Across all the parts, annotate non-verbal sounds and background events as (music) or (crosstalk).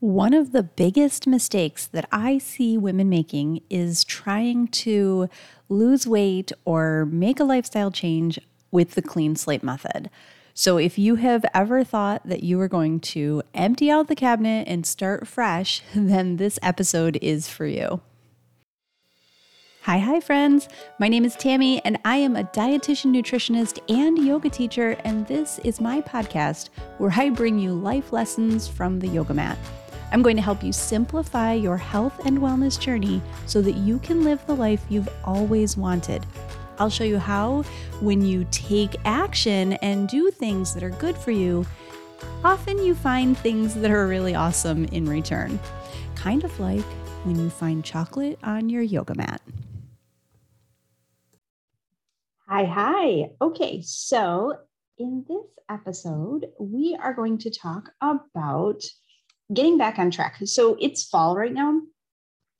One of the biggest mistakes that I see women making is trying to lose weight or make a lifestyle change with the clean slate method. So, if you have ever thought that you were going to empty out the cabinet and start fresh, (laughs) then this episode is for you. Hi, hi, friends. My name is Tammy, and I am a dietitian, nutritionist, and yoga teacher. And this is my podcast where I bring you life lessons from the yoga mat. I'm going to help you simplify your health and wellness journey so that you can live the life you've always wanted. I'll show you how, when you take action and do things that are good for you, often you find things that are really awesome in return. Kind of like when you find chocolate on your yoga mat. Hi, hi. Okay, so in this episode, we are going to talk about getting back on track. So it's fall right now,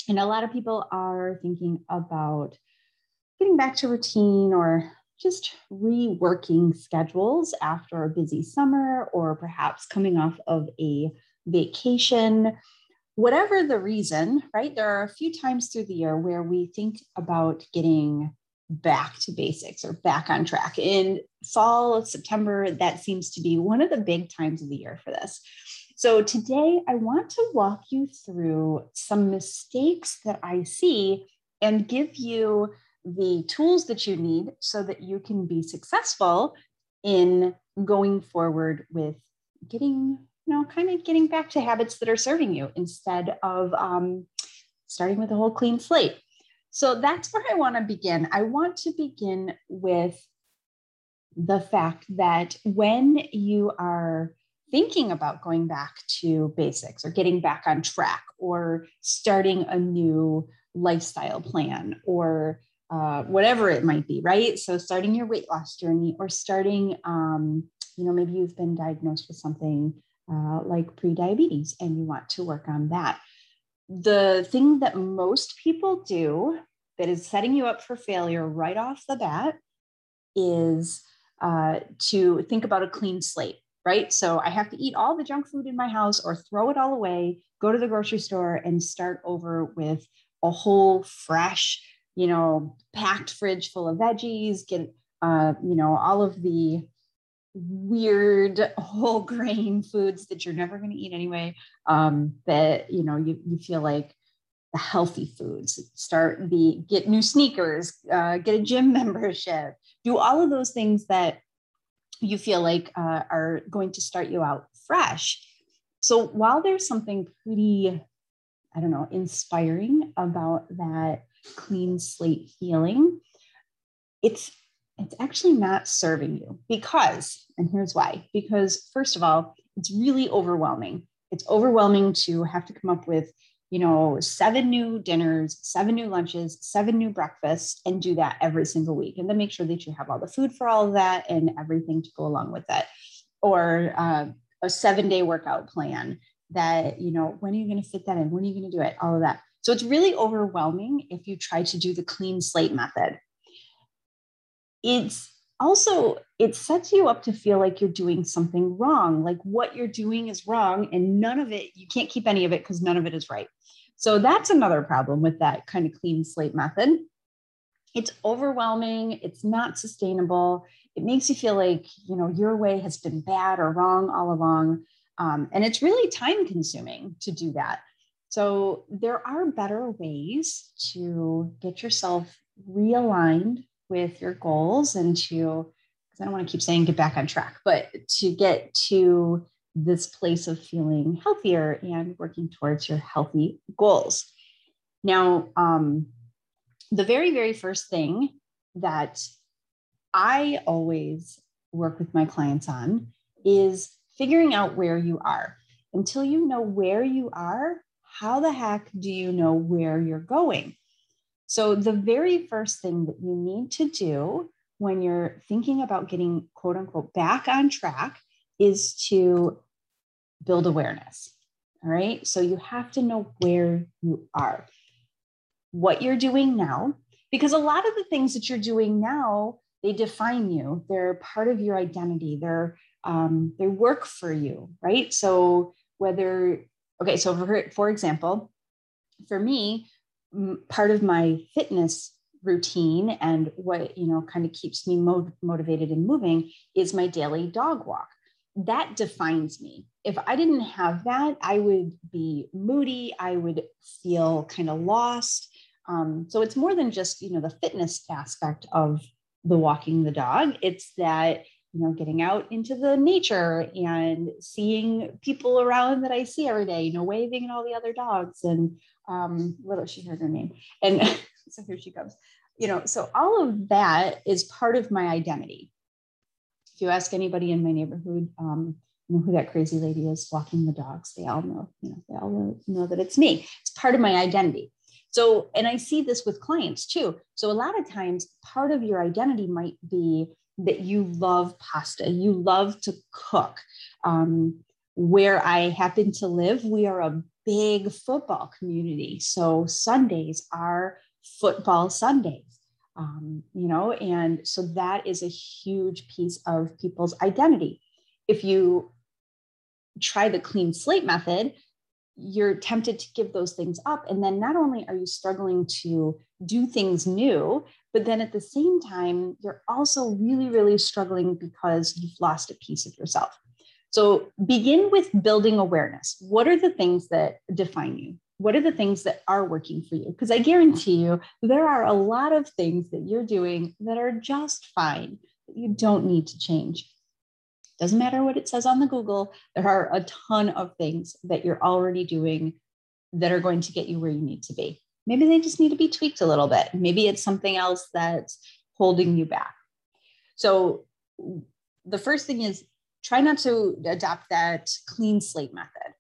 and a lot of people are thinking about getting back to routine or just reworking schedules after a busy summer or perhaps coming off of a vacation. Whatever the reason, right? There are a few times through the year where we think about getting back to basics or back on track. In fall, September, that seems to be one of the big times of the year for this. So today I want to walk you through some mistakes that I see and give you the tools that you need so that you can be successful in going forward with getting, you know, kind of getting back to habits that are serving you instead of um, starting with a whole clean slate. So that's where I want to begin. I want to begin with the fact that when you are thinking about going back to basics or getting back on track or starting a new lifestyle plan or uh, whatever it might be, right? So, starting your weight loss journey or starting, um, you know, maybe you've been diagnosed with something uh, like prediabetes and you want to work on that. The thing that most people do that is setting you up for failure right off the bat is uh, to think about a clean slate right? So I have to eat all the junk food in my house or throw it all away, go to the grocery store and start over with a whole fresh, you know, packed fridge full of veggies, get, uh, you know, all of the weird (laughs) whole grain foods that you're never going to eat anyway um, that, you know, you, you feel like the healthy foods start the get new sneakers uh, get a gym (laughs) membership do all of those things that you feel like uh, are going to start you out fresh. So while there's something pretty, I don't know, inspiring about that clean slate feeling, it's it's actually not serving you because, and here's why. Because first of all, it's really overwhelming. It's overwhelming to have to come up with you know, seven new dinners, seven new lunches, seven new breakfasts, and do that every single week. And then make sure that you have all the food for all of that and everything to go along with it. Or uh, a seven day workout plan that, you know, when are you going to fit that in? When are you going to do it? All of that. So it's really overwhelming if you try to do the clean slate method. It's also it sets you up to feel like you're doing something wrong like what you're doing is wrong and none of it you can't keep any of it because none of it is right. So that's another problem with that kind of clean slate method. It's overwhelming it's not sustainable it makes you feel like you know your way has been bad or wrong all along um, and it's really time consuming to do that. So there are better ways to get yourself realigned with your goals and to because i don't want to keep saying get back on track but to get to this place of feeling healthier and working towards your healthy goals. Now um, the very very first thing that i always work with my clients on is figuring out where you are. Until you know where you are how the heck do you know where you're going so, the very first thing that you need to do when you're thinking about getting quote unquote back on track is to build awareness. All right. So, you have to know where you are, what you're doing now, because a lot of the things that you're doing now, they define you. They're part of your identity. They're um, they work for you, right? So whether Okay, so for, for example, for me, part of my fitness routine and what you know kind of keeps me mo- motivated and moving is my daily dog walk. That defines me. If i didn't have that i would be moody i would feel kind of lost. Um, so it's more than just you know the fitness aspect of the walking the dog. It's that you know getting out into the nature and seeing people around that i see every day you know waving at all the other dogs and um she heard her name. And (laughs) so here she comes. You know so all of that is part of my identity. If you ask anybody in my neighborhood um you know who that crazy lady is walking the dogs they all know you know they all know that it's me. It's part of my identity. So and i see this with clients too. So a lot of times part of your identity might be that you love pasta, you love to cook. Um, where I happen to live, we are a big football community. So Sundays are football Sundays, um, you know, and so that is a huge piece of people's identity. If you try the clean slate method, you're tempted to give those things up. And then not only are you struggling to do things new, but then at the same time, you're also really, really struggling because you've lost a piece of yourself. So begin with building awareness. What are the things that define you? What are the things that are working for you? Because I guarantee you, there are a lot of things that you're doing that are just fine, that you don't need to change. Doesn't matter what it says on the Google, there are a ton of things that you're already doing that are going to get you where you need to be. Maybe they just need to be tweaked a little bit. Maybe it's something else that's holding you back. So, the first thing is try not to adopt that clean slate method.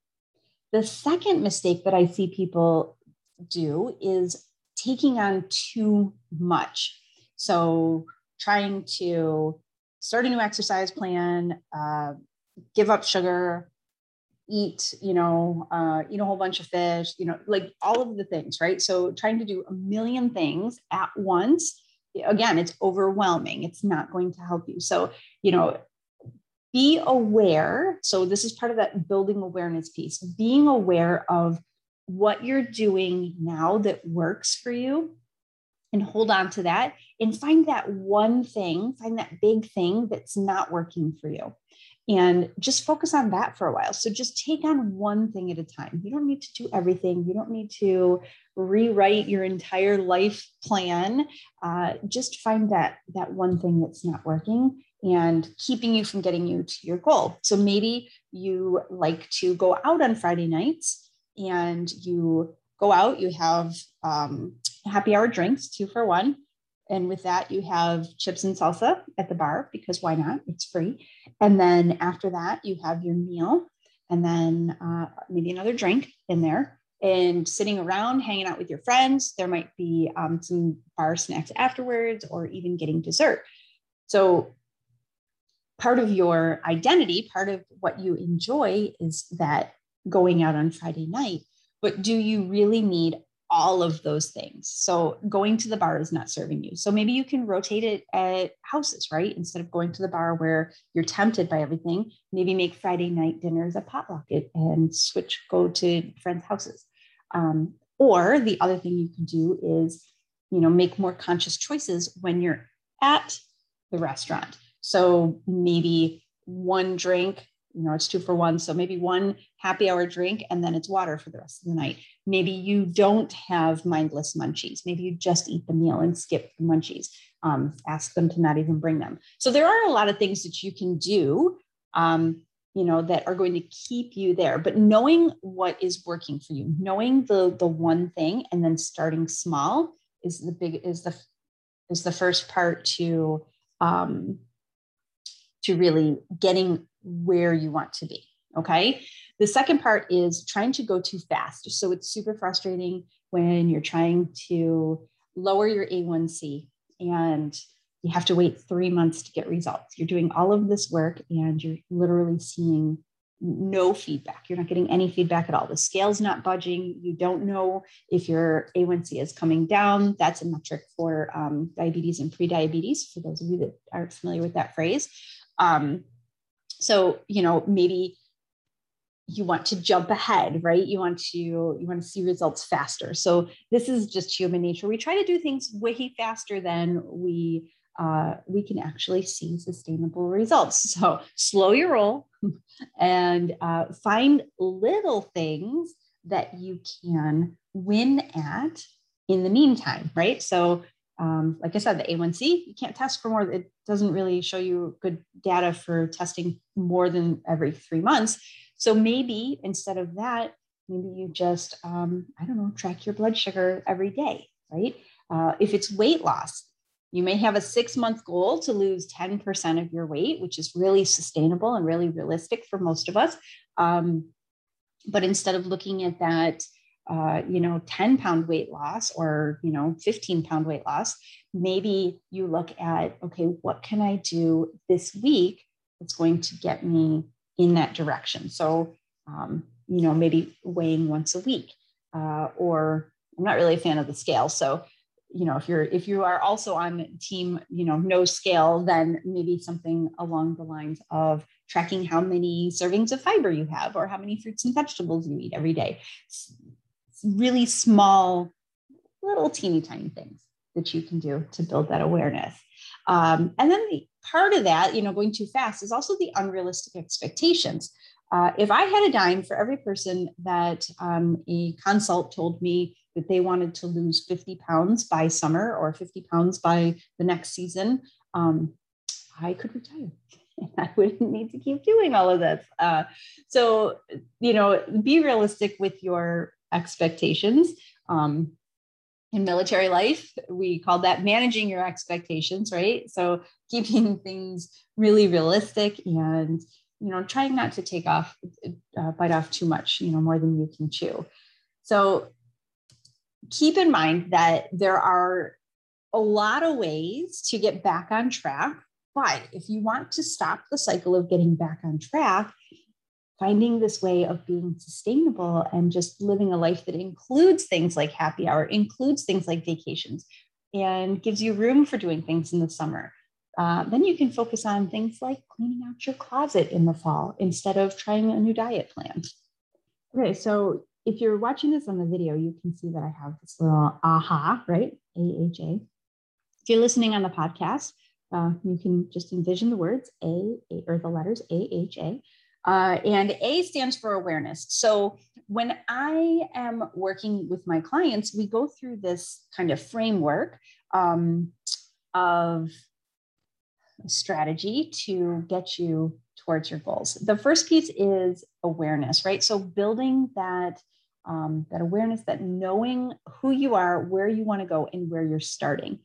The second mistake that I see people do is taking on too much. So, trying to start a new exercise plan, uh, give up sugar, eat, you know, uh, eat a whole bunch of fish, you know, like all of the things, right? So trying to do a million things at once, again, it's overwhelming. It's not going to help you. So, you know, be aware. So this is part of that building awareness piece, being aware of what you're doing now that works for you and hold on to that and find that one thing, find that big thing that's not working for you. And just focus on that for a while. So just take on one thing at a time. You don't need to do everything. You don't need to rewrite your entire life plan. Uh, just find that that one thing that's not working and keeping you from getting you to your goal. So maybe you like to go out on Friday nights and you go out, you have um, happy hour drinks, two for one. And with that, you have chips and salsa at the bar because why not? It's free. And then after that, you have your meal and then uh, maybe another drink in there and sitting around hanging out with your friends. There might be um, some bar snacks afterwards or even getting dessert. So, part of your identity, part of what you enjoy is that going out on Friday night. But do you really need all of those things. So going to the bar is not serving you. So maybe you can rotate it at houses, right? Instead of going to the bar where you're tempted by everything, maybe make Friday night dinners a potluck and switch, go to friends' houses. Um, or the other thing you can do is, you know, make more conscious choices when you're at the restaurant. So maybe one drink you know it's two for one. So maybe one happy hour drink and then it's water for the rest of the night. Maybe you don't have mindless munchies. Maybe you just eat the meal and skip the munchies. Um, ask them to not even bring them. So there are a lot of things that you can do um, you know that are going to keep you there. But knowing what is working for you knowing the the one thing and then starting small is the big is the is the first part to um, to really getting where you want to be. Okay. The second part is trying to go too fast. So it's super frustrating when you're trying to lower your A1C and you have to wait three months to get results. You're doing all of this work and you're literally seeing no feedback. You're not getting any feedback at all. The scale's not budging. You don't know if your A1C is coming down. That's a metric for um, diabetes and prediabetes, for those of you that aren't familiar with that phrase. Um, so, you know, maybe you want to jump ahead right? You want to you want to see results faster. So this is just human nature. We try to do things way faster than we uh, we can actually see sustainable results. So slow your roll and uh, find little things that you can win at in the meantime right? So um, like I said, the A1C, you can't test for more. It doesn't really show you good data for testing more than every three months. So maybe instead of that, maybe you just, um, I don't know, track your blood sugar every day, right? Uh, if it's weight loss, you may have a six month goal to lose 10% of your weight, which is really sustainable and really realistic for most of us. Um, but instead of looking at that, uh, you know 10 pound weight loss or you know 15 pound weight loss maybe you look at okay what can i do this week that's going to get me in that direction? So um, you know maybe weighing once a week uh, or i'm not really a fan of the scale. So you know if you're if you are also on team you know no scale then maybe something along the lines of tracking how many servings of fiber you have or how many fruits and vegetables you eat every day really small, little teeny tiny things that you can do to build that awareness. Um, and then the part of that, you know, going too fast is also the unrealistic expectations. Uh, if I had a dime for every person that um, a consult told me that they wanted to lose 50 pounds by summer or 50 pounds by the next season, um, I could retire. (laughs) I wouldn't need to keep doing all of this. Uh, so, you know, be realistic with your expectations. Um, in military life, we call that managing your expectations, right? So keeping (laughs) things really realistic and you know trying not to take off uh, bite off too much you know more than you can chew so keep in mind that there are a lot of ways to get back on track but if you want to stop the cycle of getting back on track finding this way of being sustainable and just living a life that includes things like happy hour, includes things like vacations, and gives you room for doing things in the summer. Uh, then you can focus on things like cleaning out your closet in the fall instead of trying a new diet plan. Okay, so if you're watching this on the video, you can see that I have this little aha, right? AHA. If you're listening on the podcast, uh, you can just envision the words A, A or the letters AHA. Uh, and A stands for awareness. So when I am working with my clients, we go through this kind of framework um, of strategy to get you towards your goals. The first piece is awareness, right? So building that um, that awareness, that knowing who you are, where you want to go, and where you're starting.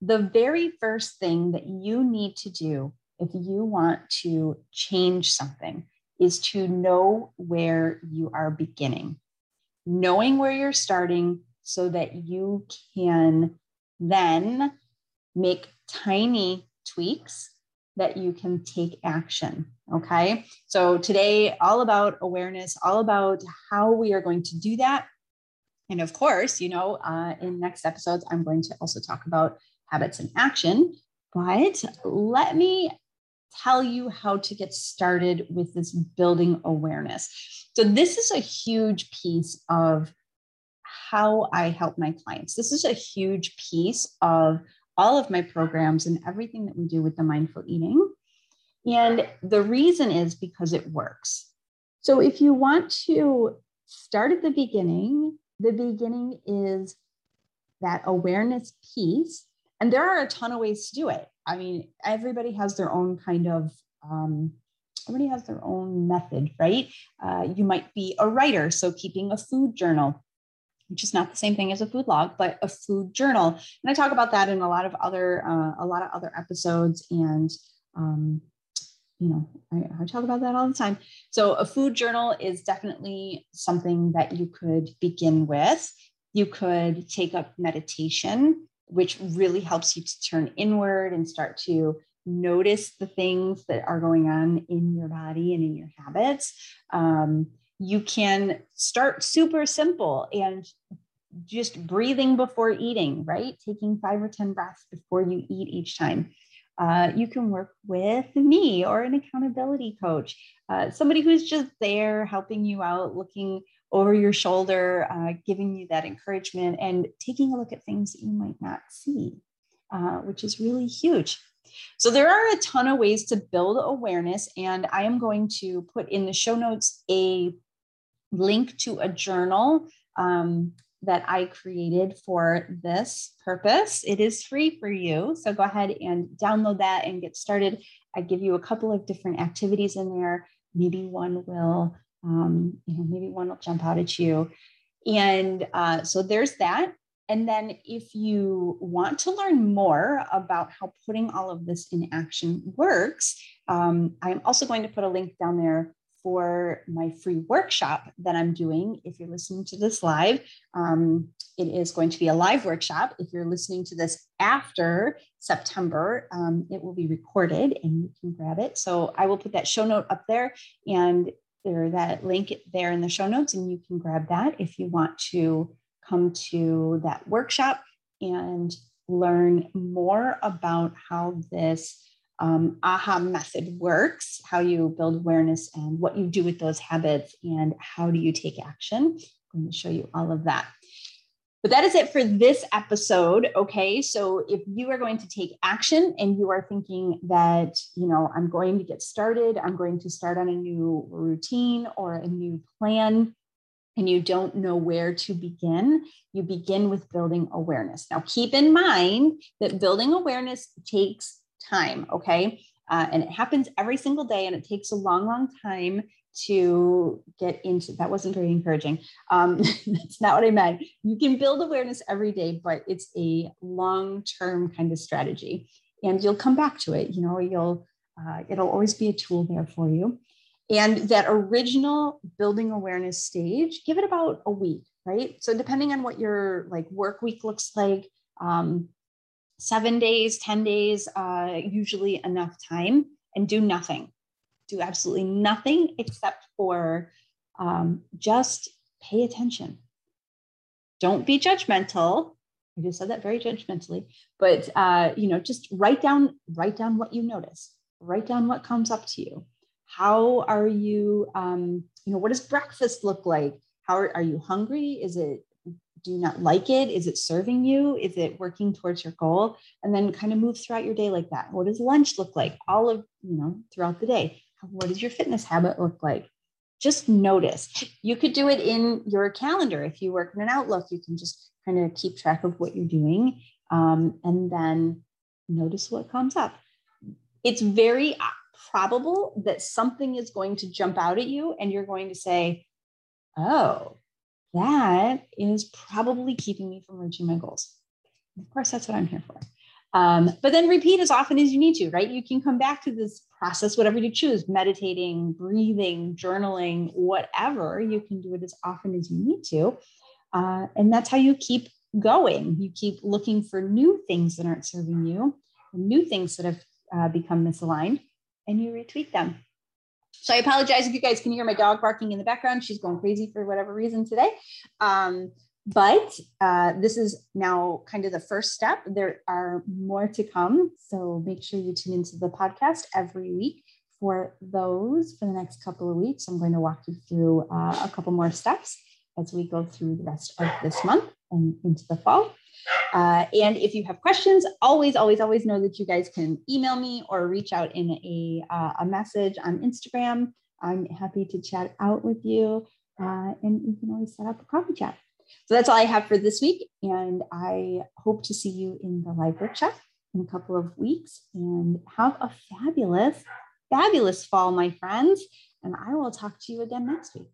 The very first thing that you need to do if you want to change something is to know where you are beginning, knowing where you're starting so that you can then make tiny tweaks that you can take action. Okay. So today, all about awareness, all about how we are going to do that. And of course, you know, uh, in next episodes, I'm going to also talk about habits and action. But let me tell you how to get started with this building awareness. So, this is a huge piece of how I help my clients. This is a huge piece of all of my programs and everything that we do with the mindful eating. And the reason is because it works. So, if you want to start at the beginning, the beginning is that awareness piece. And there are a ton of ways to do it. I mean, everybody has their own kind of um, everybody has their own method, right? Uh, you might be a writer, so keeping a food journal, which is not the same thing as a food log, but a food journal. And I talk about that in a lot of other uh, a lot of other episodes, and um, you know, I, I talk about that all the time. So a food journal is definitely something that you could begin with. You could take up meditation which really helps you to turn inward and start to notice the things that are going on in your body and in your habits. Um, you can start super simple and just breathing before eating, right? Taking five or 10 breaths before you eat each time. Uh, you can work with me or an accountability coach, uh, somebody who's just there helping you out, looking over your shoulder, uh, giving you that encouragement and taking a look at things that you might not see, uh, which is really huge. So, there are a ton of ways to build awareness, and I am going to put in the show notes a link to a journal um, that I created for this purpose. It is free for you. So, go ahead and download that and get started. I give you a couple of different activities in there. Maybe one will, um, you know, maybe one will jump out at you. And uh, so there's that. And then, if you want to learn more about how putting all of this in action works, um, I'm also going to put a link down there for my free workshop that I'm doing. If you're listening to this live, um, it is going to be a live workshop. If you're listening to this after September, um, it will be recorded and you can grab it. So I will put that show note up there and there that link there in the show notes, and you can grab that if you want to come to that workshop and learn more about how this um, AHA method works, how you build awareness and what you do with those habits and how do you take action. I'm going to show you all of that. But that is it for this episode. Okay. So if you are going to take action and you are thinking that, you know, I'm going to get started, I'm going to start on a new routine or a new plan, and you don't know where to begin, you begin with building awareness. Now, keep in mind that building awareness takes time. Okay. Uh, and it happens every single day and it takes a long, long time to get into that wasn't very encouraging. Um, (laughs) that's not what i meant. You can build awareness every day but it's a long term kind of strategy and you'll come back to it. You know you'll uh, it'll always be a tool there for you. And that original building awareness stage give it about a week right? So depending on what your like work week looks like um, seven days, 10 days, uh, usually enough time, and do nothing. Do absolutely nothing except for um, just pay attention. Don't be judgmental. I just said that very judgmentally, but uh, you know, just write down, write down what you notice. Write down what comes up to you. How are you? Um, you know, what does breakfast look like? How are, are you hungry? Is it do you not like it? Is it serving you? Is it working towards your goal? And then kind of move throughout your day like that. What does lunch look like? All of, you know, throughout the day. What does your fitness habit look like? Just notice. You could do it in your calendar. If you work in an Outlook, you can just kind of keep track of what you're doing um, and then notice what comes up. It's very uh, probable that something is going to jump out at you and you're going to say, oh, that is probably keeping me from reaching my goals. Of course, that's what I'm here for. Um, but then repeat as often as you need to, right? You can come back to this process, whatever you choose meditating, breathing, journaling, whatever. You can do it as often as you need to. Uh, and that's how you keep going. You keep looking for new things that aren't serving you, new things that have uh, become misaligned, and you retweet them. So I apologize if you guys can hear my dog barking in the background. She's going crazy for whatever reason today. Um, but uh, this is now kind of the first step. There are more to come. So make sure you tune into the podcast every week for those for the next couple of weeks. I'm going to walk you through uh, a couple more steps as we go through the rest of this month and into the fall. Uh, and if you have questions, always, always, always know that you guys can email me or reach out in a, uh, a message on Instagram. I'm happy to chat out with you. Uh, and you can always set up a coffee chat. So that's all I have for this week. And I hope to see you in the live workshop in a couple of weeks. And have a fabulous, fabulous fall, my friends. And I will talk to you again next week.